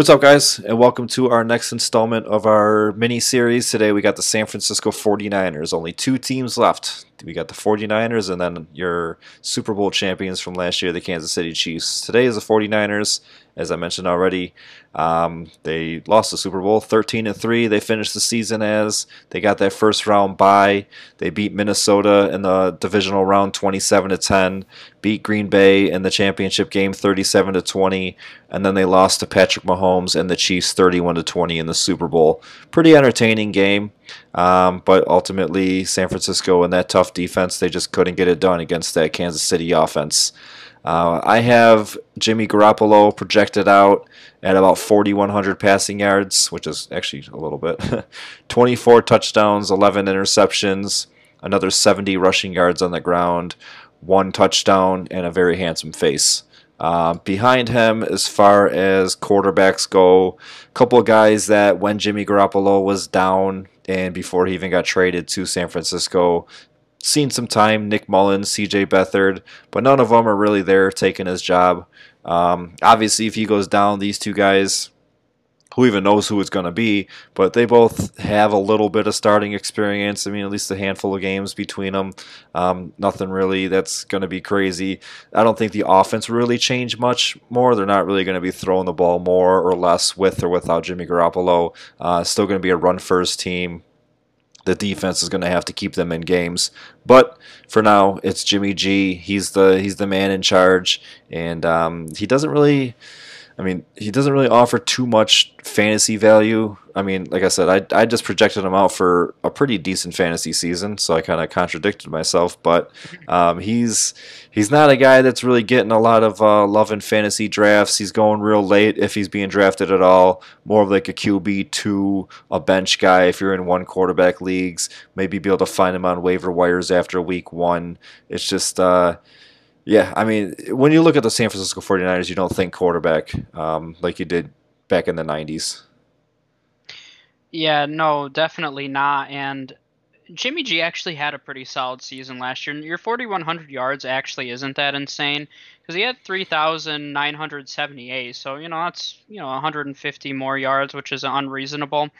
What's up, guys, and welcome to our next installment of our mini series. Today we got the San Francisco 49ers. Only two teams left. We got the 49ers and then your Super Bowl champions from last year, the Kansas City Chiefs. Today is the 49ers, as I mentioned already. Um, they lost the Super Bowl 13 and 3. They finished the season as they got that first round bye. They beat Minnesota in the divisional round 27 to 10, beat Green Bay in the championship game 37 to 20, and then they lost to Patrick Mahomes and the Chiefs 31 to 20 in the Super Bowl. Pretty entertaining game. Um, but ultimately, San Francisco and that tough defense, they just couldn't get it done against that Kansas City offense. Uh, I have Jimmy Garoppolo projected out at about 4,100 passing yards, which is actually a little bit. 24 touchdowns, 11 interceptions, another 70 rushing yards on the ground, one touchdown, and a very handsome face. Uh, behind him, as far as quarterbacks go, a couple of guys that when Jimmy Garoppolo was down and before he even got traded to San Francisco, seen some time. Nick Mullens, C.J. Beathard, but none of them are really there taking his job. Um, obviously, if he goes down, these two guys, who even knows who it's going to be, but they both have a little bit of starting experience. I mean, at least a handful of games between them. Um, nothing really that's going to be crazy. I don't think the offense really changed much more. They're not really going to be throwing the ball more or less with or without Jimmy Garoppolo. Uh, still going to be a run first team the defense is going to have to keep them in games. But for now, it's Jimmy G. He's the he's the man in charge, and um, he doesn't really. I mean, he doesn't really offer too much fantasy value. I mean, like I said, I, I just projected him out for a pretty decent fantasy season, so I kind of contradicted myself. But um, he's he's not a guy that's really getting a lot of uh, love in fantasy drafts. He's going real late if he's being drafted at all. More of like a QB two, a bench guy if you're in one quarterback leagues. Maybe be able to find him on waiver wires after week one. It's just. Uh, yeah, I mean, when you look at the San Francisco 49ers, you don't think quarterback um, like you did back in the 90s. Yeah, no, definitely not. And Jimmy G actually had a pretty solid season last year. Your 4,100 yards actually isn't that insane because he had 3,978. So, you know, that's, you know, 150 more yards, which is unreasonable.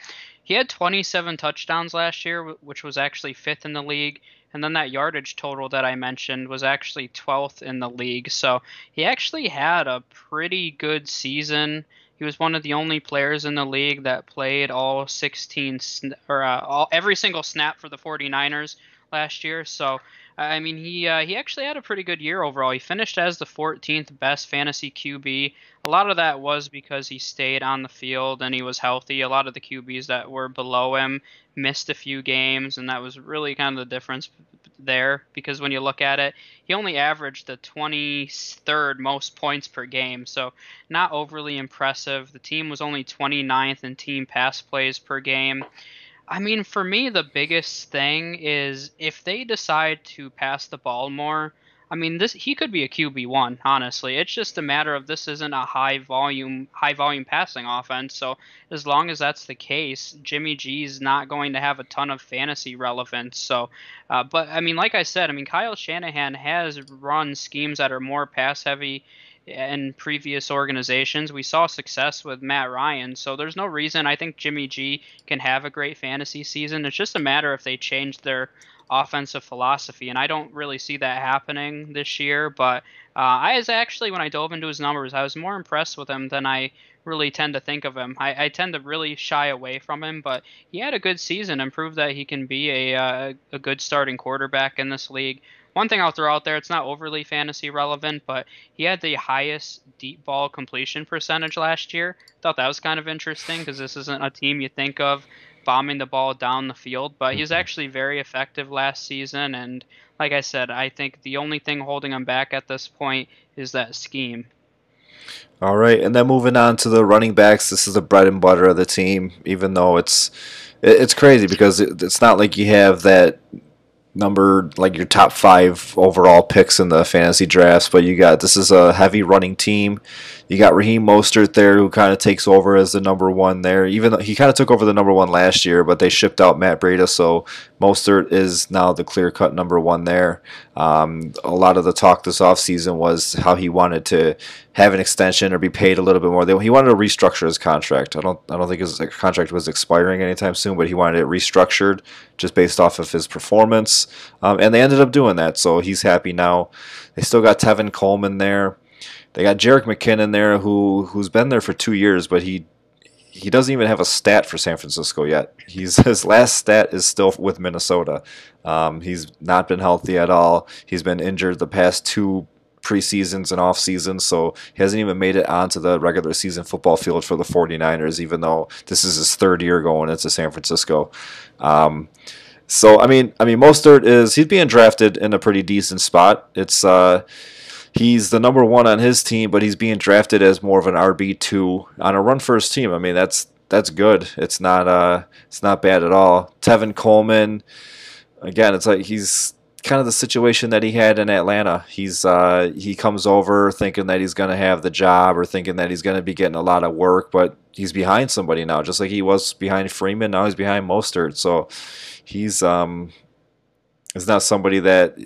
He had 27 touchdowns last year, which was actually fifth in the league. And then that yardage total that I mentioned was actually 12th in the league. So he actually had a pretty good season. He was one of the only players in the league that played all 16 or uh, all every single snap for the 49ers last year. So I mean, he uh, he actually had a pretty good year overall. He finished as the 14th best fantasy QB. A lot of that was because he stayed on the field and he was healthy. A lot of the QBs that were below him missed a few games, and that was really kind of the difference there. Because when you look at it, he only averaged the 23rd most points per game, so not overly impressive. The team was only 29th in team pass plays per game. I mean, for me, the biggest thing is if they decide to pass the ball more. I mean, this he could be a QB one. Honestly, it's just a matter of this isn't a high volume, high volume passing offense. So as long as that's the case, Jimmy G is not going to have a ton of fantasy relevance. So, uh, but I mean, like I said, I mean, Kyle Shanahan has run schemes that are more pass heavy in previous organizations. We saw success with Matt Ryan, so there's no reason I think Jimmy G can have a great fantasy season. It's just a matter if they change their offensive philosophy, and I don't really see that happening this year. But uh, I was actually, when I dove into his numbers, I was more impressed with him than I really tend to think of him. I, I tend to really shy away from him, but he had a good season and proved that he can be a, uh, a good starting quarterback in this league. One thing I'll throw out there, it's not overly fantasy relevant, but he had the highest deep ball completion percentage last year. Thought that was kind of interesting because this isn't a team you think of bombing the ball down the field, but he mm-hmm. actually very effective last season. And like I said, I think the only thing holding him back at this point is that scheme. All right, and then moving on to the running backs, this is the bread and butter of the team. Even though it's it's crazy because it's not like you have that number like your top five overall picks in the fantasy drafts, but you got this is a heavy running team. You got Raheem Mostert there, who kind of takes over as the number one there. Even though he kind of took over the number one last year, but they shipped out Matt Breida, so Mostert is now the clear cut number one there. Um, a lot of the talk this offseason was how he wanted to have an extension or be paid a little bit more. He wanted to restructure his contract. I don't I don't think his contract was expiring anytime soon, but he wanted it restructured just based off of his performance. Um, and they ended up doing that, so he's happy now. They still got Tevin Coleman there. They got Jerick McKinnon there, who who's been there for two years, but he he doesn't even have a stat for San Francisco yet. He's his last stat is still with Minnesota. Um, he's not been healthy at all. He's been injured the past two preseasons and off seasons, so he hasn't even made it onto the regular season football field for the 49ers, even though this is his third year going into San Francisco. Um, so I mean, I mean, Mostert is he's being drafted in a pretty decent spot. It's uh, he's the number one on his team, but he's being drafted as more of an RB two on a run first team. I mean, that's that's good. It's not uh, it's not bad at all. Tevin Coleman, again, it's like he's kind of the situation that he had in Atlanta. He's uh, he comes over thinking that he's going to have the job or thinking that he's going to be getting a lot of work, but he's behind somebody now, just like he was behind Freeman. Now he's behind Mostert, so he's um, is not somebody that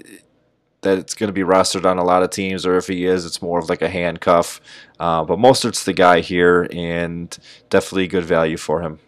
that it's going to be rostered on a lot of teams, or if he is, it's more of like a handcuff. Uh, but Mostert's the guy here, and definitely good value for him.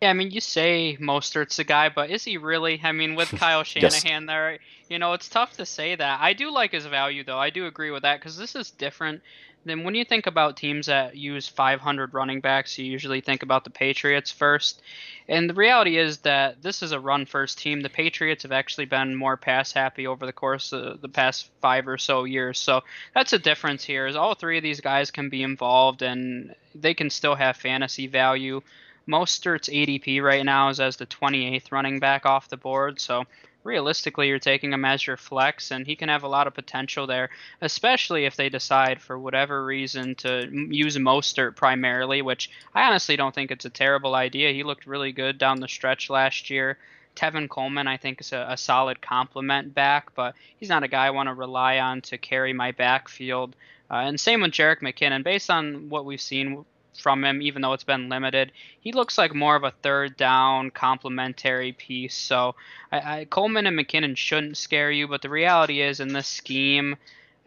Yeah, I mean, you say Mostert's the guy, but is he really? I mean, with Kyle Shanahan yes. there, you know, it's tough to say that. I do like his value, though. I do agree with that because this is different then when you think about teams that use 500 running backs, you usually think about the Patriots first. And the reality is that this is a run first team. The Patriots have actually been more pass happy over the course of the past five or so years. So that's a difference here. Is all three of these guys can be involved and they can still have fantasy value. Mostert's ADP right now is as the 28th running back off the board. So realistically you're taking as your flex and he can have a lot of potential there especially if they decide for whatever reason to use Mostert primarily which I honestly don't think it's a terrible idea. He looked really good down the stretch last year. Tevin Coleman I think is a, a solid complement back but he's not a guy I want to rely on to carry my backfield. Uh, and same with Jerick McKinnon. Based on what we've seen from him, even though it's been limited. He looks like more of a third down complementary piece. So I, I, Coleman and McKinnon shouldn't scare you, but the reality is in this scheme,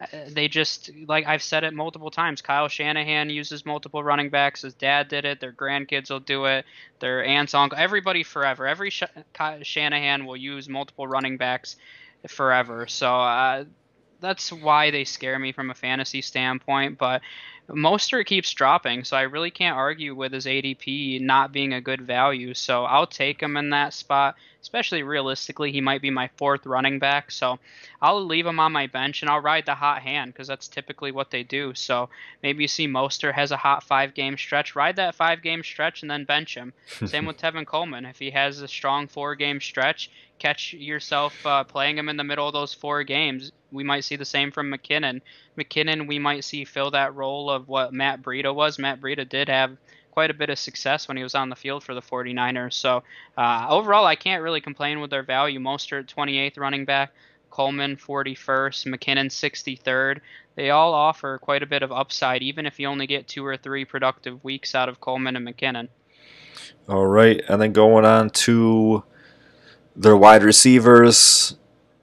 uh, they just like I've said it multiple times. Kyle Shanahan uses multiple running backs. His dad did it. Their grandkids will do it. Their aunts, uncle, everybody forever. Every Sh- Shanahan will use multiple running backs forever. So uh, that's why they scare me from a fantasy standpoint. But Mostert keeps dropping, so I really can't argue with his ADP not being a good value. So I'll take him in that spot, especially realistically. He might be my fourth running back, so I'll leave him on my bench and I'll ride the hot hand because that's typically what they do. So maybe you see Mostert has a hot five game stretch, ride that five game stretch and then bench him. Same with Tevin Coleman. If he has a strong four game stretch, catch yourself uh, playing him in the middle of those four games. We might see the same from McKinnon. McKinnon, we might see fill that role of what Matt Breida was. Matt Breida did have quite a bit of success when he was on the field for the 49ers. So uh, overall, I can't really complain with their value. Mostert 28th running back, Coleman 41st, McKinnon 63rd. They all offer quite a bit of upside, even if you only get two or three productive weeks out of Coleman and McKinnon. All right, and then going on to their wide receivers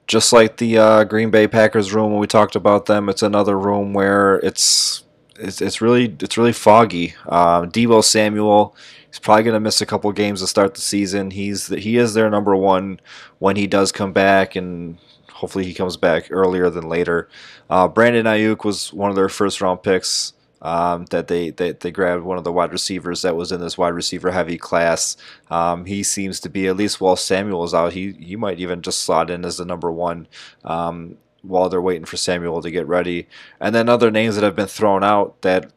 just like the uh, Green Bay Packers room when we talked about them, it's another room where it's it's, it's really it's really foggy. Um, Deebo Samuel, he's probably going to miss a couple games to start the season. He's the, he is their number one when he does come back, and hopefully he comes back earlier than later. Uh, Brandon Aiyuk was one of their first round picks um, that they, they they grabbed one of the wide receivers that was in this wide receiver heavy class. Um, he seems to be at least while Samuel is out, he he might even just slot in as the number one. Um, while they're waiting for Samuel to get ready, and then other names that have been thrown out that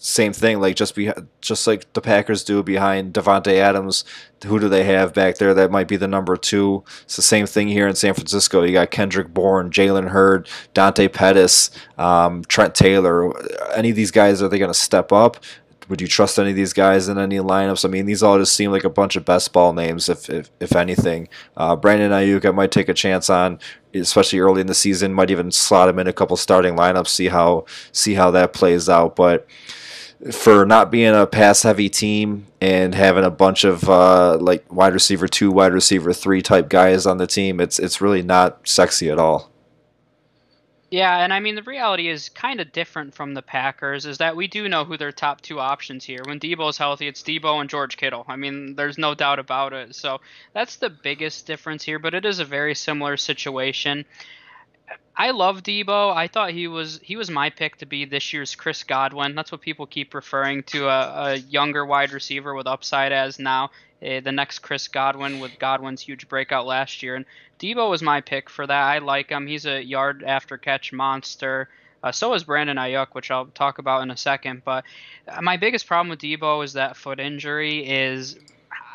same thing, like just be just like the Packers do behind Davante Adams. Who do they have back there that might be the number two? It's the same thing here in San Francisco. You got Kendrick Bourne, Jalen Hurd, Dante Pettis, um, Trent Taylor. Any of these guys are they going to step up? would you trust any of these guys in any lineups? I mean, these all just seem like a bunch of best ball names, if if, if anything. Uh, Brandon Aiyuk, I might take a chance on, especially early in the season. Might even slot him in a couple starting lineups, see how see how that plays out. But for not being a pass heavy team and having a bunch of uh, like wide receiver two, wide receiver three type guys on the team, it's it's really not sexy at all. Yeah, and I mean the reality is kind of different from the Packers is that we do know who their top two options here. When Deebo's healthy, it's Deebo and George Kittle. I mean, there's no doubt about it. So that's the biggest difference here, but it is a very similar situation. I love Deebo. I thought he was he was my pick to be this year's Chris Godwin. That's what people keep referring to a, a younger wide receiver with upside as now. Uh, the next Chris Godwin with Godwin's huge breakout last year. And Deebo was my pick for that. I like him. He's a yard after catch monster. Uh, so is Brandon Aiyuk, which I'll talk about in a second. But uh, my biggest problem with Deebo is that foot injury is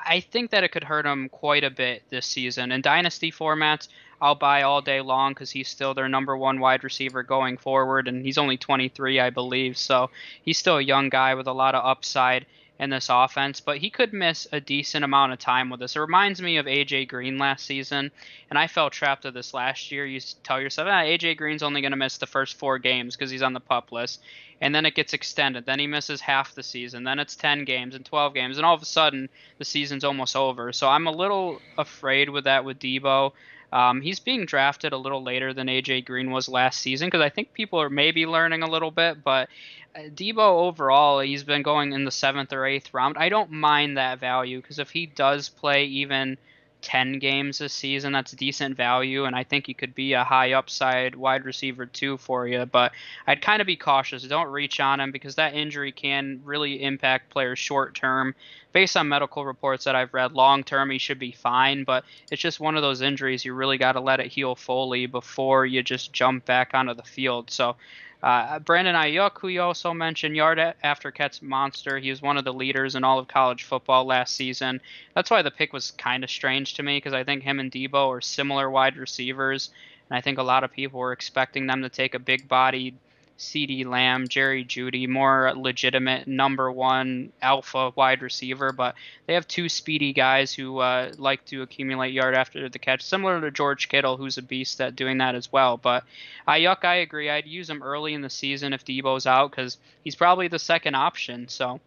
I think that it could hurt him quite a bit this season. In dynasty formats, I'll buy all day long because he's still their number one wide receiver going forward, and he's only 23, I believe. So he's still a young guy with a lot of upside in this offense, but he could miss a decent amount of time with this. It reminds me of AJ Green last season, and I felt trapped with this last year. You tell yourself, ah, AJ Green's only going to miss the first four games because he's on the pup list, and then it gets extended. Then he misses half the season. Then it's 10 games and 12 games, and all of a sudden the season's almost over. So I'm a little afraid with that with Deebo. Um, he's being drafted a little later than AJ Green was last season because I think people are maybe learning a little bit, but Deebo overall, he's been going in the seventh or eighth round. I don't mind that value because if he does play even 10 games this season. That's decent value, and I think he could be a high upside wide receiver too for you. But I'd kind of be cautious. Don't reach on him because that injury can really impact players short term. Based on medical reports that I've read, long term he should be fine, but it's just one of those injuries you really got to let it heal fully before you just jump back onto the field. So uh, Brandon Aiyuk, who you also mentioned, yard after catch monster. He was one of the leaders in all of college football last season. That's why the pick was kind of strange to me because I think him and Deebo are similar wide receivers, and I think a lot of people were expecting them to take a big bodied CeeDee Lamb, Jerry Jeudy, more legitimate number one alpha wide receiver, but they have two speedy guys who uh, like to accumulate yard after the catch, similar to George Kittle, who's a beast at doing that as well. But Aiyuk, I agree. I'd use him early in the season if Deebo's out because he's probably the second option. So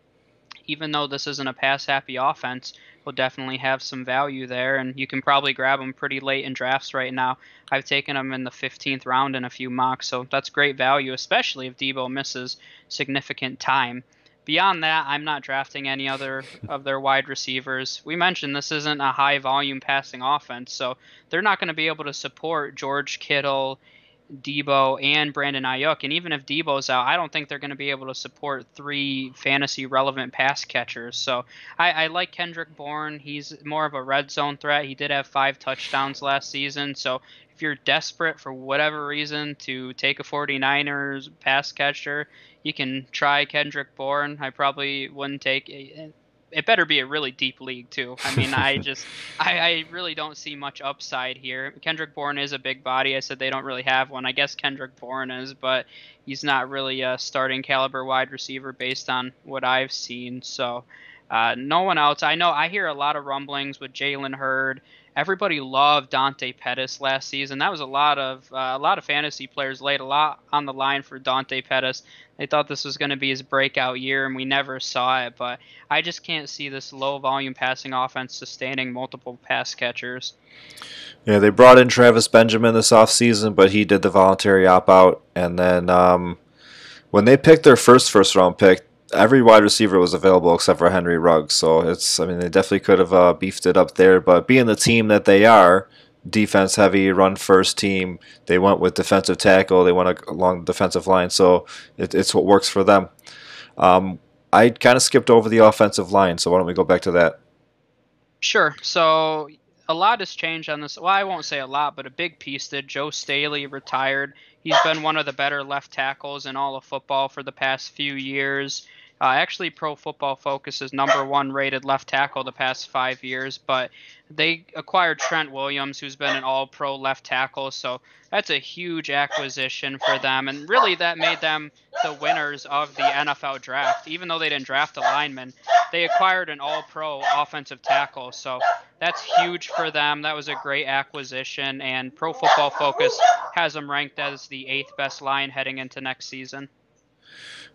even though this isn't a pass happy offense, will definitely have some value there, and you can probably grab them pretty late in drafts right now. I've taken them in the 15th round in a few mocks, so that's great value, especially if Deebo misses significant time. Beyond that, I'm not drafting any other of their wide receivers. We mentioned this isn't a high volume passing offense, so they're not going to be able to support George Kittle Deebo and Brandon Aiyuk. And even if Deebo's out, I don't think they're going to be able to support three fantasy relevant pass catchers. So I, I, like Kendrick Bourne. He's more of a red zone threat. He did have five touchdowns last season. So if you're desperate for whatever reason to take a 49ers pass catcher, you can try Kendrick Bourne. I probably wouldn't take it better be a really deep league too. I mean, I just I, I really don't see much upside here. Kendrick Bourne is a big body. I said they don't really have one. I guess Kendrick Bourne is, but he's not really a starting caliber wide receiver based on what I've seen. So uh, no one else. I know I hear a lot of rumblings with Jalen Hurd everybody loved Dante Pettis last season. That was a lot of uh, a lot of fantasy players laid a lot on the line for Dante Pettis. They thought this was going to be his breakout year, and we never saw it. But I just can't see this low volume passing offense sustaining multiple pass catchers. Yeah, they brought in Travis Benjamin this offseason, but he did the voluntary opt out. And then um, when they picked their first first round pick, every wide receiver was available except for Henry Ruggs. So it's, I mean, they definitely could have uh, beefed it up there. But being the team that they are, defense heavy, run first team, they went with defensive tackle. They went along the defensive line. So it, it's what works for them. Um, I kind of skipped over the offensive line. So why don't we go back to that? Sure. So a lot has changed on this. Well, I won't say a lot, but a big piece did. Joe Staley retired. He's been one of the better left tackles in all of football for the past few years. Uh, actually, Pro Football Focus is number one rated left tackle the past five years, but they acquired Trent Williams, who's been an all pro left tackle. So that's a huge acquisition for them. And really, that made them the winners of the NFL draft. Even though they didn't draft a lineman, they acquired an all pro offensive tackle. So that's huge for them. That was a great acquisition, and Pro Football Focus has them ranked as the eighth best line heading into next season.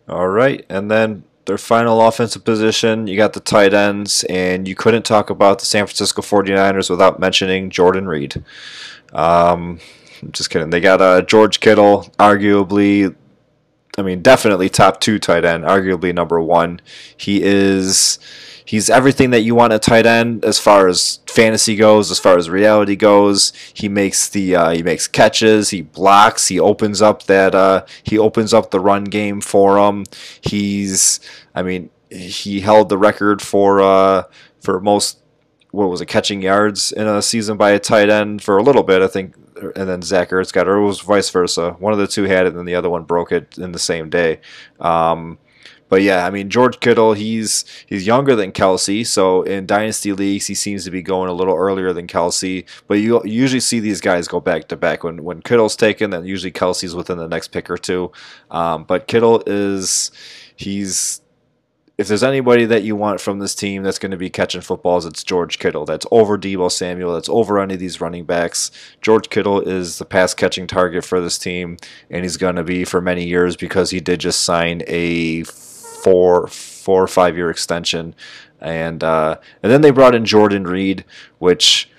All right. And then their final offensive position, you got the tight ends, and you couldn't talk about the San Francisco 49ers without mentioning Jordan Reed. Um, I'm just kidding. They got uh, George Kittle, arguably, I mean, definitely top two tight end, arguably number one. He is he's everything that you want a tight end as far as fantasy goes, as far as reality goes. He makes the uh, he makes catches, he blocks, he opens up that uh, he opens up the run game for him. He's I mean he held the record for uh, for most what was it catching yards in a season by a tight end for a little bit I think and then Zach Ertz got it or it was vice versa one of the two had it and the other one broke it in the same day um, but yeah, I mean George Kittle, he's he's younger than Kelce, so in dynasty leagues he seems to be going a little earlier than Kelce. But you, usually see these guys go back to back. When when Kittle's taken, then usually Kelce's within the next pick or two. Um, but Kittle is he's if there's anybody that you want from this team that's going to be catching footballs, it's George Kittle. That's over Deebo Samuel. That's over any of these running backs. George Kittle is the pass catching target for this team, and he's going to be for many years because he did just sign a four four or five year extension, and uh, and then they brought in Jordan Reed, which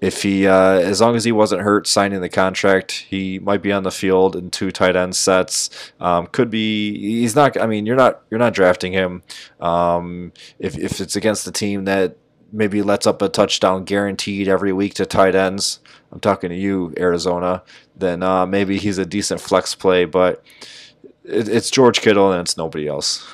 if he uh, as long as he wasn't hurt signing the contract, he might be on the field in two tight end sets. Um, could be he's not. I mean, you're not you're not drafting him um, if if it's against the team that maybe lets up a touchdown guaranteed every week to tight ends. I'm talking to you, Arizona. Then uh, maybe he's a decent flex play, but it, it's George Kittle and it's nobody else.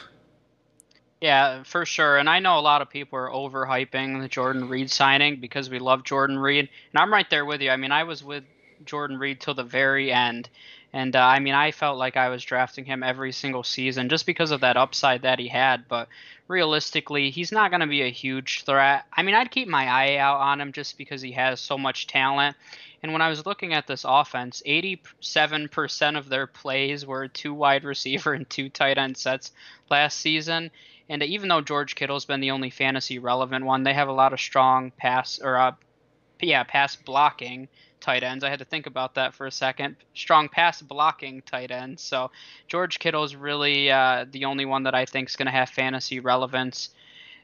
Yeah, for sure. And I know a lot of people are overhyping the Jordan Reed signing because we love Jordan Reed. And I'm right there with you. I mean, I was with Jordan Reed till the very end. And uh, I mean, I felt like I was drafting him every single season just because of that upside that he had. But realistically, he's not going to be a huge threat. I mean, I'd keep my eye out on him just because he has so much talent. And when I was looking at this offense, 87% of their plays were two wide receiver and two tight end sets last season. And even though George Kittle's been the only fantasy relevant one, they have a lot of strong pass or uh, yeah, pass blocking tight ends. I had to think about that for a second. Strong pass blocking tight ends. So George Kittle's really uh, the only one that I think is going to have fantasy relevance.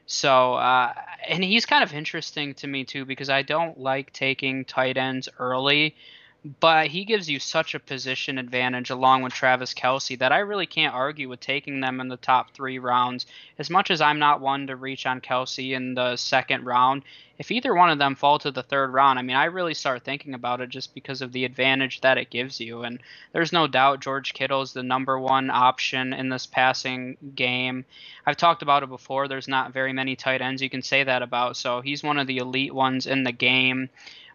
So, uh, and he's kind of interesting to me too because I don't like taking tight ends early but he gives you such a position advantage along with Travis Kelce that I really can't argue with taking them in the top three rounds. As much as I'm not one to reach on Kelce in the second round, if either one of them fall to the third round, I mean, I really start thinking about it just because of the advantage that it gives you. And there's no doubt George Kittle is the number one option in this passing game. I've talked about it before. There's not very many tight ends you can say that about. So he's one of the elite ones in the game.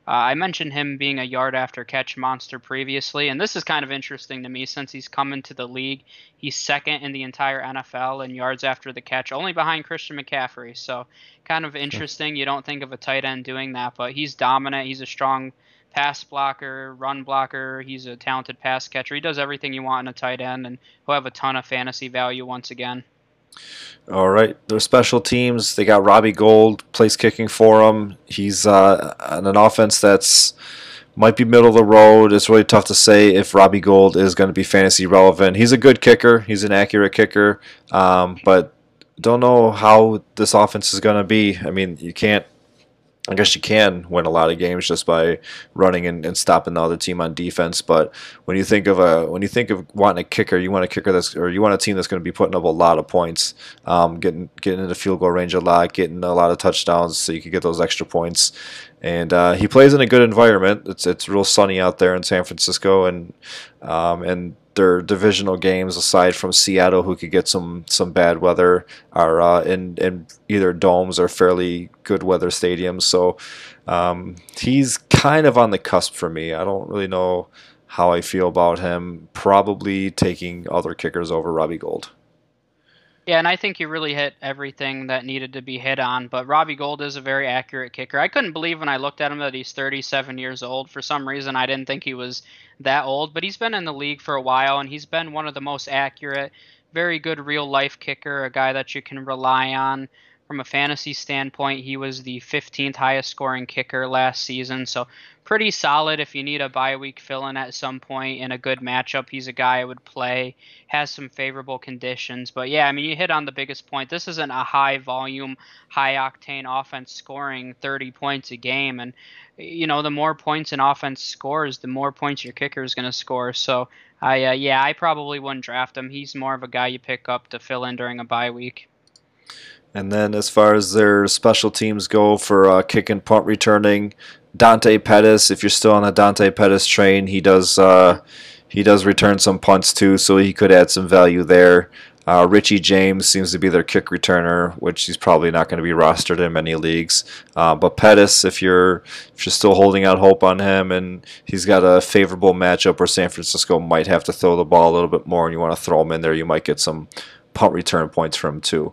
Uh, I mentioned him being a yard after catch monster previously, and this is kind of interesting to me since he's come into the league. He's second in the entire NFL in yards after the catch, only behind Christian McCaffrey. So, kind of interesting. You don't think of a tight end doing that, but he's dominant. He's a strong pass blocker, run blocker. He's a talented pass catcher. He does everything you want in a tight end, and he'll have a ton of fantasy value once again. All right, their special teams. They got Robbie Gould place kicking for them. He's uh, on an offense that's might be middle of the road. It's really tough to say if Robbie Gould is going to be fantasy relevant. He's a good kicker. He's an accurate kicker, um, but don't know how this offense is going to be. I mean, you can't I guess you can win a lot of games just by running and, and, stopping the other team on defense. But when you think of a when you think of wanting a kicker, you want a kicker that's or you want a team that's going to be putting up a lot of points, um, getting getting into field goal range a lot, getting a lot of touchdowns, so you can get those extra points. And uh, he plays in a good environment. It's it's real sunny out there in San Francisco, and um, and their divisional games, aside from Seattle, who could get some some bad weather, are uh, in in either domes or fairly good weather stadiums. So um, he's kind of on the cusp for me. I don't really know how I feel about him. Probably taking other kickers over Robbie Gould. Yeah, and I think you really hit everything that needed to be hit on. But Robbie Gould is a very accurate kicker. I couldn't believe when I looked at him that he's 37 years old. For some reason, I didn't think he was that old, but he's been in the league for a while, and he's been one of the most accurate, very good real life kicker, a guy that you can rely on from a fantasy standpoint, he was the 15th highest scoring kicker last season, so pretty solid if you need a bye week fill in at some point in a good matchup. He's a guy I would play, has some favorable conditions. But yeah, I mean, you hit on the biggest point. This isn't a high volume, high octane offense scoring 30 points a game. And, you know, the more points an offense scores, the more points your kicker is going to score. So, I, uh, yeah, I probably wouldn't draft him. He's more of a guy you pick up to fill in during a bye week. And then as far as their special teams go for uh, kick and punt returning, Dante Pettis. If you're still on the Dante Pettis train, he does uh, he does return some punts too, so he could add some value there. Uh, Richie James seems to be their kick returner, which he's probably not going to be rostered in many leagues. Uh, but Pettis, if you're if you're still holding out hope on him, and he's got a favorable matchup where San Francisco might have to throw the ball a little bit more, and you want to throw him in there, you might get some punt return points from him too.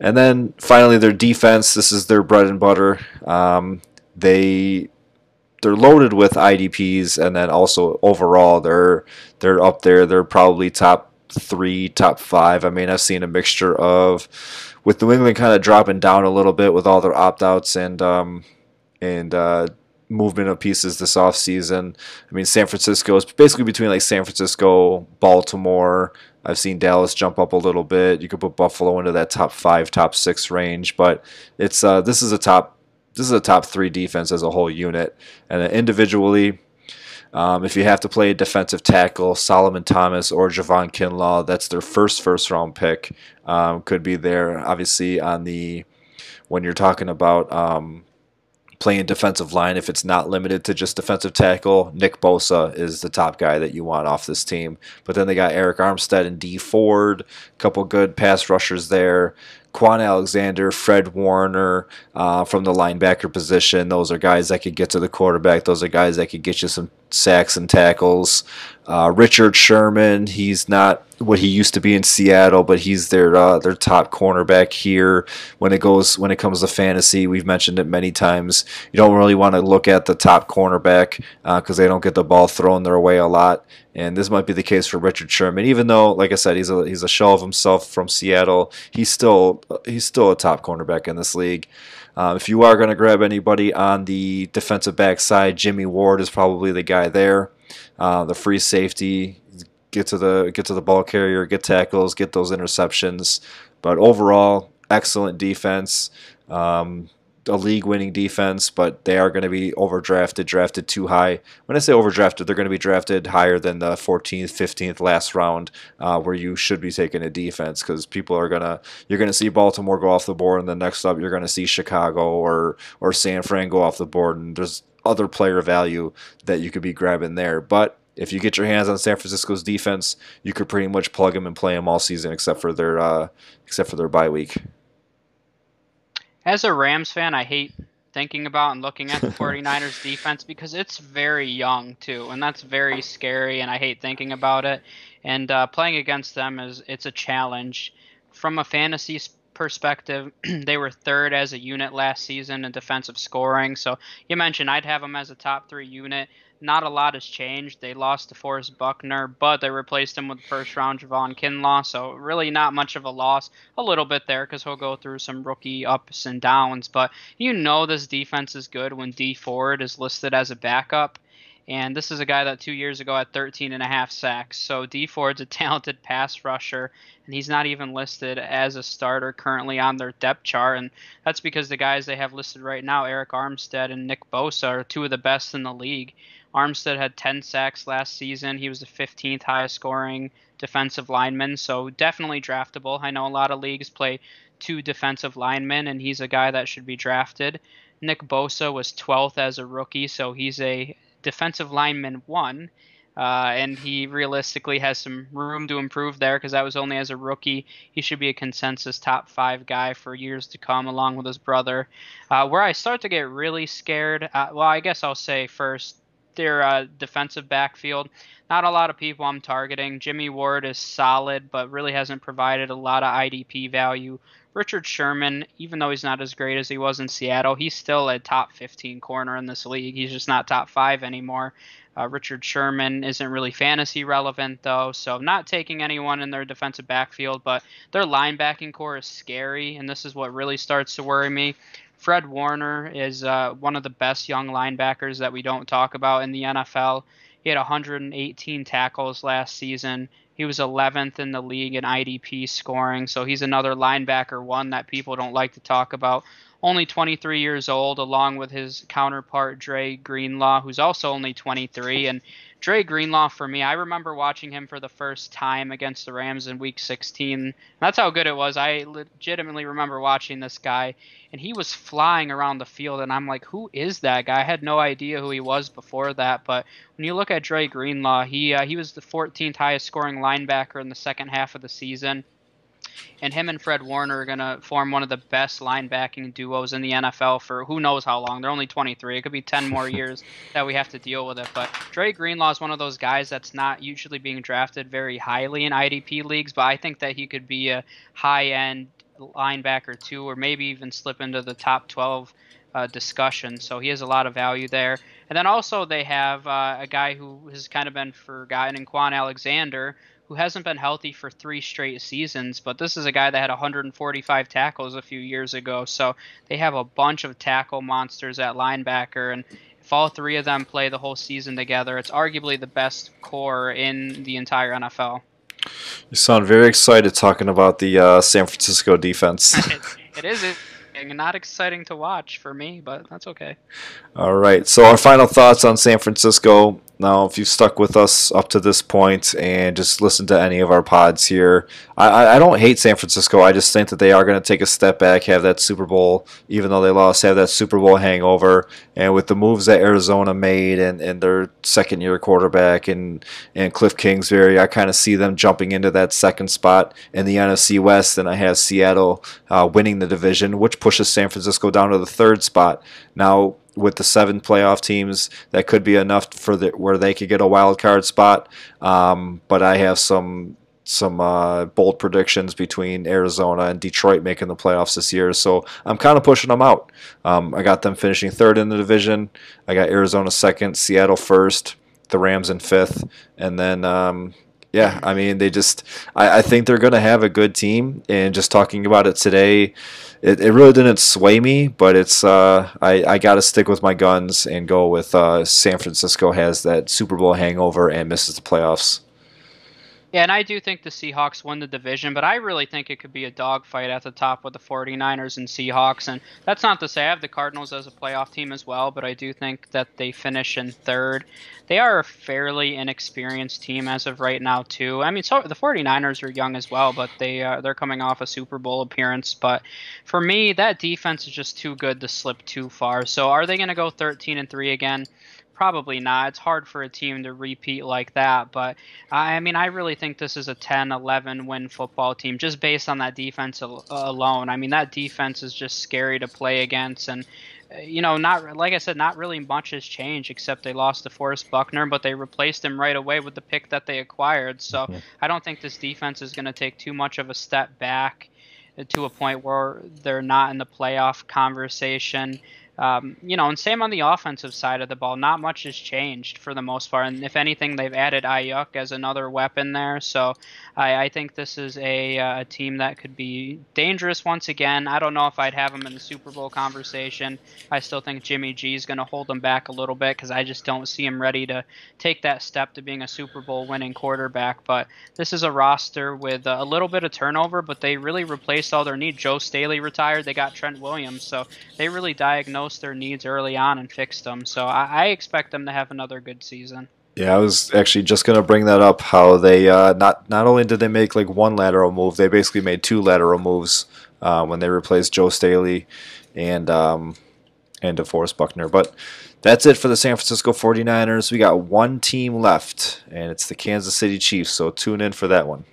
And then finally, their defense. This is their bread and butter. Um, they they're loaded with IDPs, and then also overall they're they're up there. They're probably top three, top five. I mean, I've seen a mixture of with New England kind of dropping down a little bit with all their opt outs and um, and uh, movement of pieces this off season. I mean, San Francisco is basically between like San Francisco, Baltimore, I've seen Dallas jump up a little bit. You could put Buffalo into that top five, top six range, but it's uh, this is a top this is a top three defense as a whole unit, and individually. Um, if you have to play a defensive tackle, Solomon Thomas or Javon Kinlaw, that's their first first round pick. Um, could be there, obviously, on the when you're talking about um, playing defensive line if it's not limited to just defensive tackle. Nick Bosa is the top guy that you want off this team. But then they got Arik Armstead and Dee Ford, a couple good pass rushers there. Kwon Alexander, Fred Warner uh, from the linebacker position. Those are guys that could get to the quarterback. Those are guys that could get you some sacks and tackles. Uh, Richard Sherman, he's not what he used to be in Seattle, but he's their uh, their top cornerback here. When it goes when it comes to fantasy, we've mentioned it many times. You don't really want to look at the top cornerback because uh, they don't get the ball thrown their way a lot. And this might be the case for Richard Sherman, even though, like I said, he's a he's a shell of himself from Seattle. He's still he's still a top cornerback in this league. Um, if you are going to grab anybody on the defensive back side, Jimmy Ward is probably the guy there. Uh, the free safety, get to the get to the ball carrier, get tackles, get those interceptions. But overall, excellent defense. Um, a league winning defense, but they are going to be overdrafted, drafted too high. When I say overdrafted, they're going to be drafted higher than the 14th, 15th last round, uh, where you should be taking a defense because people are gonna you're going to see Baltimore go off the board, and then next up you're going to see Chicago or or San Fran go off the board, and there's other player value that you could be grabbing there, but if you get your hands on San Francisco's defense, you could pretty much plug them and play them all season, except for their uh, except for their bye week as a Rams fan, I hate thinking about and looking at the 49ers defense because it's very young too, and that's very scary, and I hate thinking about it. And uh, playing against them is it's a challenge. From a fantasy perspective, they were third as a unit last season in defensive scoring. So you mentioned I'd have them as a top three unit not a lot has changed. They lost DeForest Buckner, but they replaced him with first round Javon Kinlaw, so really not much of a loss. A little bit there because he'll go through some rookie ups and downs, but you know this defense is good when Dee Ford is listed as a backup. And this is a guy that two years ago had 13 and a half sacks. So Dee Ford's a talented pass rusher, and he's not even listed as a starter currently on their depth chart. And that's because the guys they have listed right now, Arik Armstead and Nick Bosa, are two of the best in the league. Armstead had 10 sacks last season. He was the 15th highest scoring defensive lineman, so definitely draftable. I know a lot of leagues play two defensive linemen, and he's a guy that should be drafted. Nick Bosa was 12th as a rookie, so he's a defensive lineman one. Uh, and he realistically has some room to improve there because that was only as a rookie. He should be a consensus top five guy for years to come, along with his brother. Uh, where I start to get really scared, uh, well, I guess I'll say first their uh, defensive backfield. Not a lot of people I'm targeting. Jimmy Ward is solid, but really hasn't provided a lot of IDP value. Richard Sherman, even though he's not as great as he was in Seattle, he's still a top 15 corner in this league. He's just not top five anymore. Uh, Richard Sherman isn't really fantasy relevant, though, so not taking anyone in their defensive backfield, but their linebacking corps is scary, and this is what really starts to worry me. Fred Warner is uh, one of the best young linebackers that we don't talk about in the NFL. He had 118 tackles last season. He was 11th in the league in IDP scoring, so he's another linebacker one that people don't like to talk about only 23 years old, along with his counterpart Dre Greenlaw, who's also only 23. And Dre Greenlaw, for me, I remember watching him for the first time against the Rams in Week 16. That's how good it was. I legitimately remember watching this guy, and he was flying around the field, and I'm like, who is that guy? I had no idea who he was before that, but when you look at Dre Greenlaw, he uh, he was the 14th highest scoring linebacker in the second half of the season and him and Fred Warner are going to form one of the best linebacking duos in the NFL for who knows how long. They're only 23. It could be 10 more years that we have to deal with it. But Dre Greenlaw is one of those guys that's not usually being drafted very highly in IDP leagues, but I think that he could be a high end linebacker too, or maybe even slip into the top 12 uh, discussion. So he has a lot of value there. And then also they have uh, a guy who has kind of been forgotten in Kwon Alexander, who hasn't been healthy for three straight seasons, but this is a guy that had 145 tackles a few years ago. So they have a bunch of tackle monsters at linebacker, and if all three of them play the whole season together, it's arguably the best corps in the entire NFL. You sound very excited talking about the uh, San Francisco defense. it, is. It, not exciting to watch for me, but that's okay. All right. So our final thoughts on San Francisco. Now, if you've stuck with us up to this point and just listened to any of our pods here, I, I don't hate San Francisco. I just think that they are going to take a step back, have that Super Bowl, even though they lost, have that Super Bowl hangover. And with the moves that Arizona made and, and their second year quarterback and, and Cliff Kingsbury, I kind of see them jumping into that second spot in the NFC West. And I have Seattle uh, winning the division, which pushes San Francisco down to the third spot. Now, with the seven playoff teams, that could be enough for the, where they could get a wild card spot. Um, but I have some some uh, bold predictions between Arizona and Detroit making the playoffs this year. So I'm kind of pushing them out. Um, I got them finishing third in the division. I got Arizona second, Seattle first, the Rams in fifth, and then um, yeah, I mean they just I, I think they're going to have a good team. And just talking about it today it, it really didn't sway me, but it's uh, I, I got to stick with my guns and go with uh, San Francisco has that Super Bowl hangover and misses the playoffs. Yeah, and I do think the Seahawks win the division, but I really think it could be a dogfight at the top with the 49ers and Seahawks. And that's not to say I have the Cardinals as a playoff team as well, but I do think that they finish in third. They are a fairly inexperienced team as of right now, too. I mean, so the 49ers are young as well, but they uh, they're coming off a Super Bowl appearance. But for me, that defense is just too good to slip too far. So are they going to go 13 and 3 again? Probably not. It's hard for a team to repeat like that. But I mean, I really think this is a 10 11 win football team just based on that defense alone. I mean, that defense is just scary to play against. And, uh, you know, not like I said, not really much has changed except they lost DeForest Buckner, but they replaced him right away with the pick that they acquired. So yeah. I don't think this defense is going to take too much of a step back to a point where they're not in the playoff conversation. Um, you know, and same on the offensive side of the ball. Not much has changed for the most part, and if anything, they've added Aiyuk as another weapon there. So I, I think this is a, uh, a team that could be dangerous once again. I don't know if I'd have them in the Super Bowl conversation. I still think Jimmy G is going to hold them back a little bit because I just don't see him ready to take that step to being a Super Bowl winning quarterback. But this is a roster with a little bit of turnover, but they really replaced all their needs. Joe Staley retired. They got Trent Williams, so they really diagnosed their needs early on and fixed them. So I, I expect them to have another good season. Yeah, I was actually just gonna bring that up. How they uh, not not only did they make like one lateral move, they basically made two lateral moves uh, when they replaced Joe Staley and um, and DeForest Buckner. But that's it for the San Francisco 49ers. We got one team left, and it's the Kansas City Chiefs. So tune in for that one.